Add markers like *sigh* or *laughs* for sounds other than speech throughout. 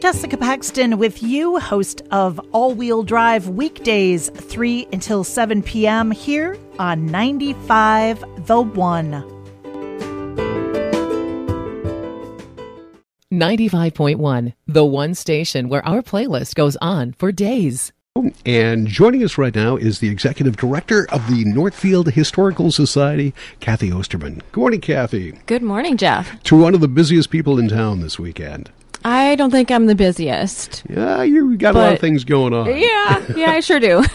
Jessica Paxton with you, host of All Wheel Drive weekdays 3 until 7 p.m. here on 95 The One. 95.1, the one station where our playlist goes on for days. And joining us right now is the executive director of the Northfield Historical Society, Cathy Osterman. Good morning, Cathy. Good morning, Jeff. To one of the busiest people in town this weekend. I don't think I'm the busiest. Yeah, you got a lot of things going on. Yeah, yeah, I sure do. *laughs*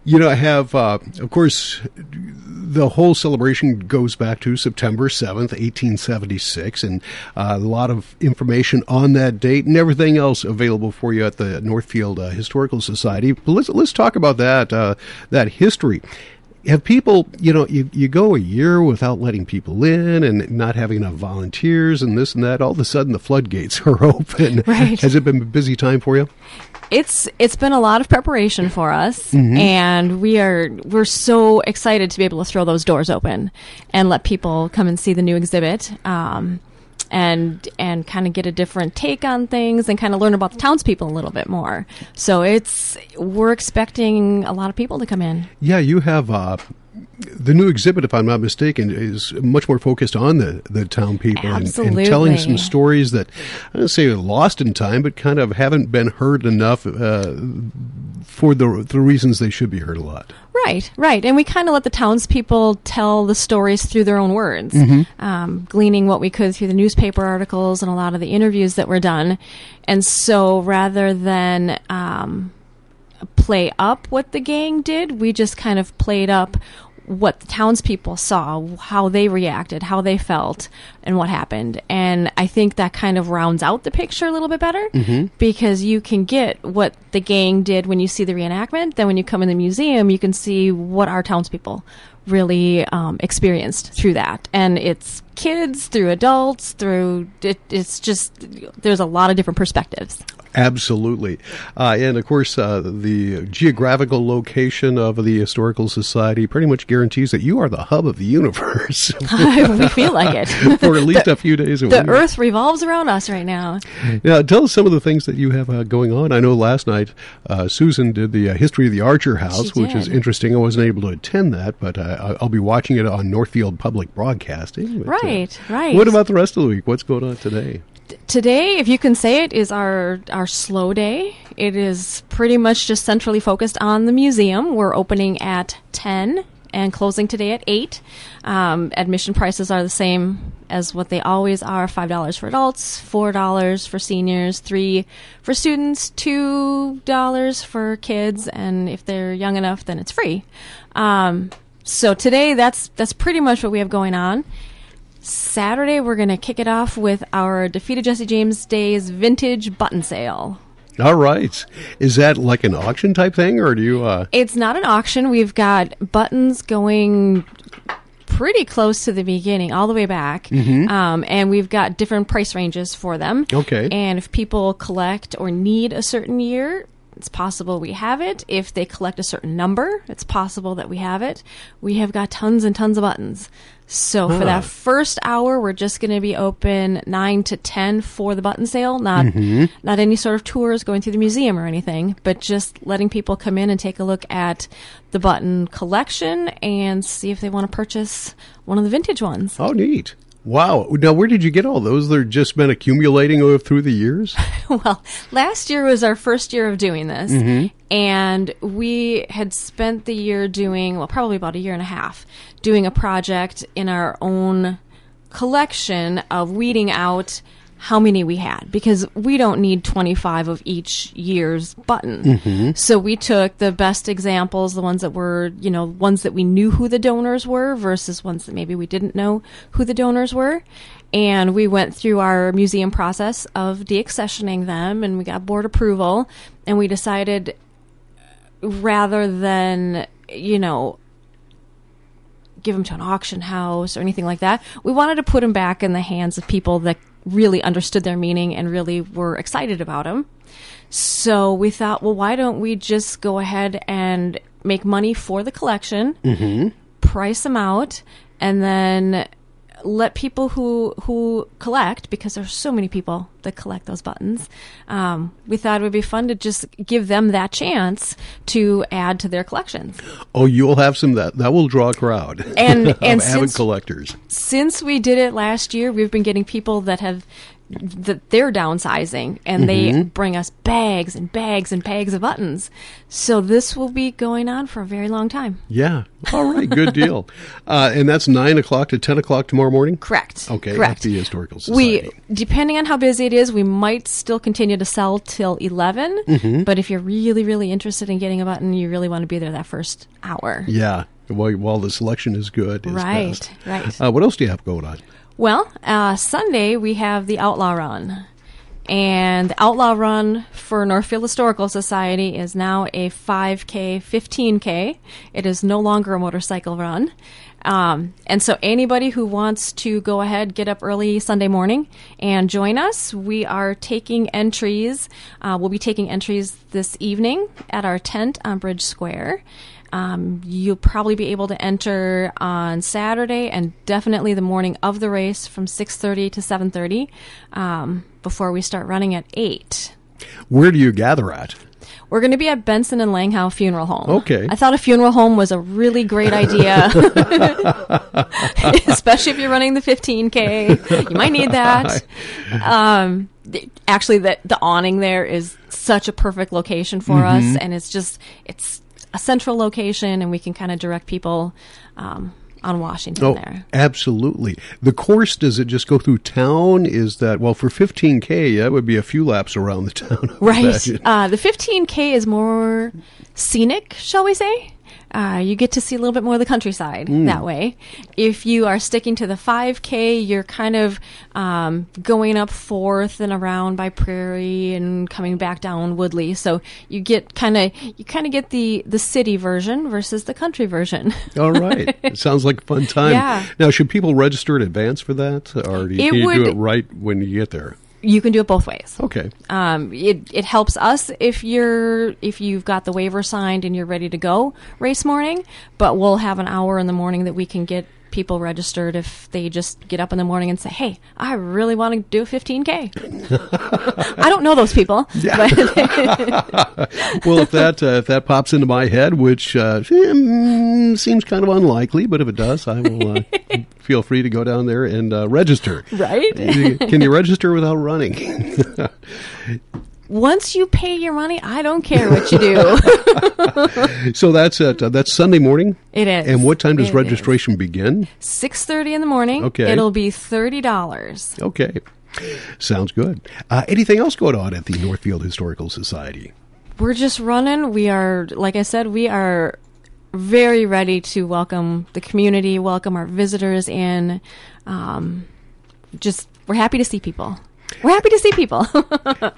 *laughs* You know, I have, uh, of course, the whole celebration goes back to September 7th, 1876, and uh, a lot of information on that date and everything else available for you at the Northfield uh, Historical Society. But let's, let's talk about that, uh, that history. Have people, you know, you, you go a year without letting people in and not having enough volunteers and this and that. All of a sudden, the floodgates *laughs* are open. Right. Has it been a busy time for you? it's it's been a lot of preparation for us, Mm-hmm. and we are we're so excited to be able to throw those doors open and let people come and see the new exhibit. Um, and and kind of get a different take on things and kind of learn about the townspeople a little bit more. So it's we're expecting a lot of people to come in. Yeah, you have uh, the new exhibit, if I'm not mistaken, is much more focused on the, the town people and, and telling some stories that I don't say are lost in time, but kind of haven't been heard enough uh, for the the reasons they should be heard a lot. Right, right. And we kind of let the townspeople tell the stories through their own words, um, gleaning what we could through the newspaper articles and a lot of the interviews that were done. And so rather than um, play up what the gang did, we just kind of played up what the townspeople saw, how they reacted, how they felt, and what happened. And I think that kind of rounds out the picture a little bit better because you can get what the gang did when you see the reenactment. Then when you come in the museum, you can see what our townspeople really um, experienced through that. And it's kids, through adults, through it, it's just there's a lot of different perspectives. Absolutely. Uh, and of course, uh, the geographical location of the Historical Society pretty much guarantees that you are the hub of the universe *laughs* we feel like it. *laughs* for at least a few days a the week. earth revolves around us right now. Now, tell us some of the things that you have uh, going on. I know last night uh, Susan did the uh, history of the Archer House, which is interesting. I wasn't able to attend that, but uh, I- I'll be watching it on Northfield Public Broadcasting. But, uh, Right, right. What about the rest of the week? What's going on today? Today, if you can say it, is our our slow day. It is pretty much just centrally focused on the museum. We're opening at ten and closing today at eight. Um, admission prices are the same as what they always are: five dollars for adults, four dollars for seniors, three for students, two dollars for kids, and if they're young enough, then it's free. Um, so today, that's that's pretty much what we have going on. Saturday, we're going to kick it off with our Defeat of Jesse James Days vintage button sale. All right. Is that like an auction type thing, or do you? Uh, It's not an auction. We've got buttons going pretty close to the beginning, all the way back. Um, and we've got different price ranges for them. Okay. And if people collect or need a certain year, it's possible we have it. If they collect a certain number, it's possible that we have it. We have got tons and tons of buttons. So for that first hour, we're just going to be open nine to ten for the button sale. Not mm-hmm. not any sort of tours going through the museum or anything, but just letting people come in and take a look at the button collection and see if they want to purchase one of the vintage ones. oh, neat. Wow. Now, where did you get all those? They're just been accumulating over through the years. *laughs* well, last year was our first year of doing this, mm-hmm. and we had spent the year doing, well, probably about a year and a half, doing a project in our own collection of weeding out how many we had because we don't need 25 of each year's button. Mm-hmm. So we took the best examples, the ones that were, you know, ones that we knew who the donors were versus ones that maybe we didn't know who the donors were. And we went through our museum process of deaccessioning them and we got board approval and we decided rather than, you know, give them to an auction house or anything like that. We wanted to put them back in the hands of people that really understood their meaning and really were excited about them. So we thought, well, why don't we just go ahead and make money for the collection, mm-hmm. price them out, and then let people who who collect because there's so many people that collect those buttons. Um, we thought it would be fun to just give them that chance to add to their collections. Oh, you'll have some that that will draw a crowd And- *laughs* and avid since- collectors. Since we did it last year, we've been getting people that have that they're downsizing and they bring us bags and bags and bags of buttons. So this will be going on for a very long time. Yeah. All right. Good deal. *laughs* Uh, and that's nine o'clock to ten o'clock tomorrow morning. Correct. Okay. Correct. The historical society. We, depending on how busy it is, we might still continue to sell till 11. Mm-hmm. But if you're really, really interested in getting a button, you really want to be there that first hour. yeah. While, while the selection is good. Is Right, best. right. Uh, what else do you have going on? Well, uh, Sunday we have the Outlaw Run. And the Outlaw Run for Northfield Historical Society is now a 5K, 15K. It is no longer a motorcycle run. Um, and so anybody who wants to go ahead, get up early Sunday morning and join us, we are taking entries. Uh, we'll be taking entries this evening at our tent on Bridge Square. Um, you'll probably be able to enter on Saturday and definitely the morning of the race from 6:30 to 7:30 um, before we start running at eight. Where do you gather at? We're going to be at Benson and Langehough Funeral Home. Okay. I thought a funeral home was a really great idea, *laughs* especially if you're running the 15k. You might need that. *laughs* Um, th- actually, the the awning there is such a perfect location for Mm-hmm. us, and it's just it's a central location, and we can kind of direct people um, on Washington Oh, there. absolutely. The course, does it just go through town? Is that, well, for 15K, that would be a few laps around the town. Right. Uh, the 15K is more scenic, shall we say? Uh, you get to see a little bit more of the countryside Hmm. that way. If you are sticking to the 5K, you're kind of um, going up Fourth and around by Prairie and coming back down Woodley. So you get kind of you kind of get the the city version versus the country version. *laughs* All right. It sounds like a fun time. Yeah. Now, should people register in advance for that? Or do you, It can you do it right when you get there? You can do it both ways. Okay. Um, it it helps us if you're if you've got the waiver signed and you're ready to go race morning. But we'll have an hour in the morning that we can get people registered if they just get up in the morning and say, "Hey, I really want to do a 15k." *laughs* I don't know those people, but *laughs* well, if that uh, if that pops into my head, which uh, mm, seems kind of unlikely, but if it does, I will uh, *laughs* feel free to go down there and uh, register. right. Can you register without running? Once you pay your money, I don't care what you do. *laughs* so that's it. uh, that's Sunday morning. It is. And what time does It is. registration begin? 6:30 in the morning. Okay. It'll be thirty dollars. Okay, sounds good. Uh, anything else going on at the Northfield Historical Society? we're just running. We are, like I said, we are very ready to welcome the community, welcome our visitors in. Um, just, we're happy to see people. We're happy to see people. *laughs*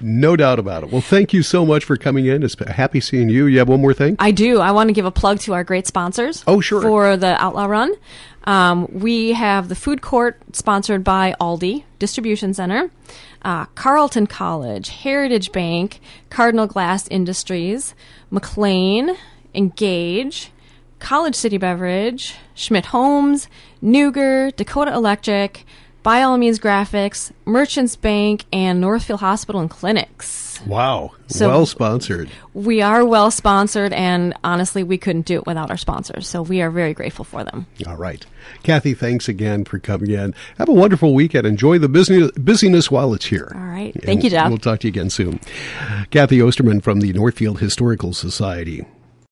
No doubt about it. Well, thank you so much for coming in. It's happy seeing you. You have one more thing? I do. I want to give a plug to our great sponsors. Oh, sure. For the Outlaw Run. Um, we have the food court sponsored by Aldi Distribution Center, uh, Carleton College, Heritage Bank, Cardinal Glass Industries, McLean, Engage, College City Beverage, Schmidt Homes, Nuger, Dakota Electric, By All Means Graphics, Merchants Bank, and Northfield Hospital and Clinics. Wow. So- well sponsored. We are well sponsored, and honestly, we couldn't do it without our sponsors. So we are very grateful for them. All right. Cathy, thanks again for coming in. Have a wonderful weekend. Enjoy the business, busyness while it's here. All right. And Thank you, Jeff. We'll talk to you again soon. Cathy Osterman from the Northfield Historical Society.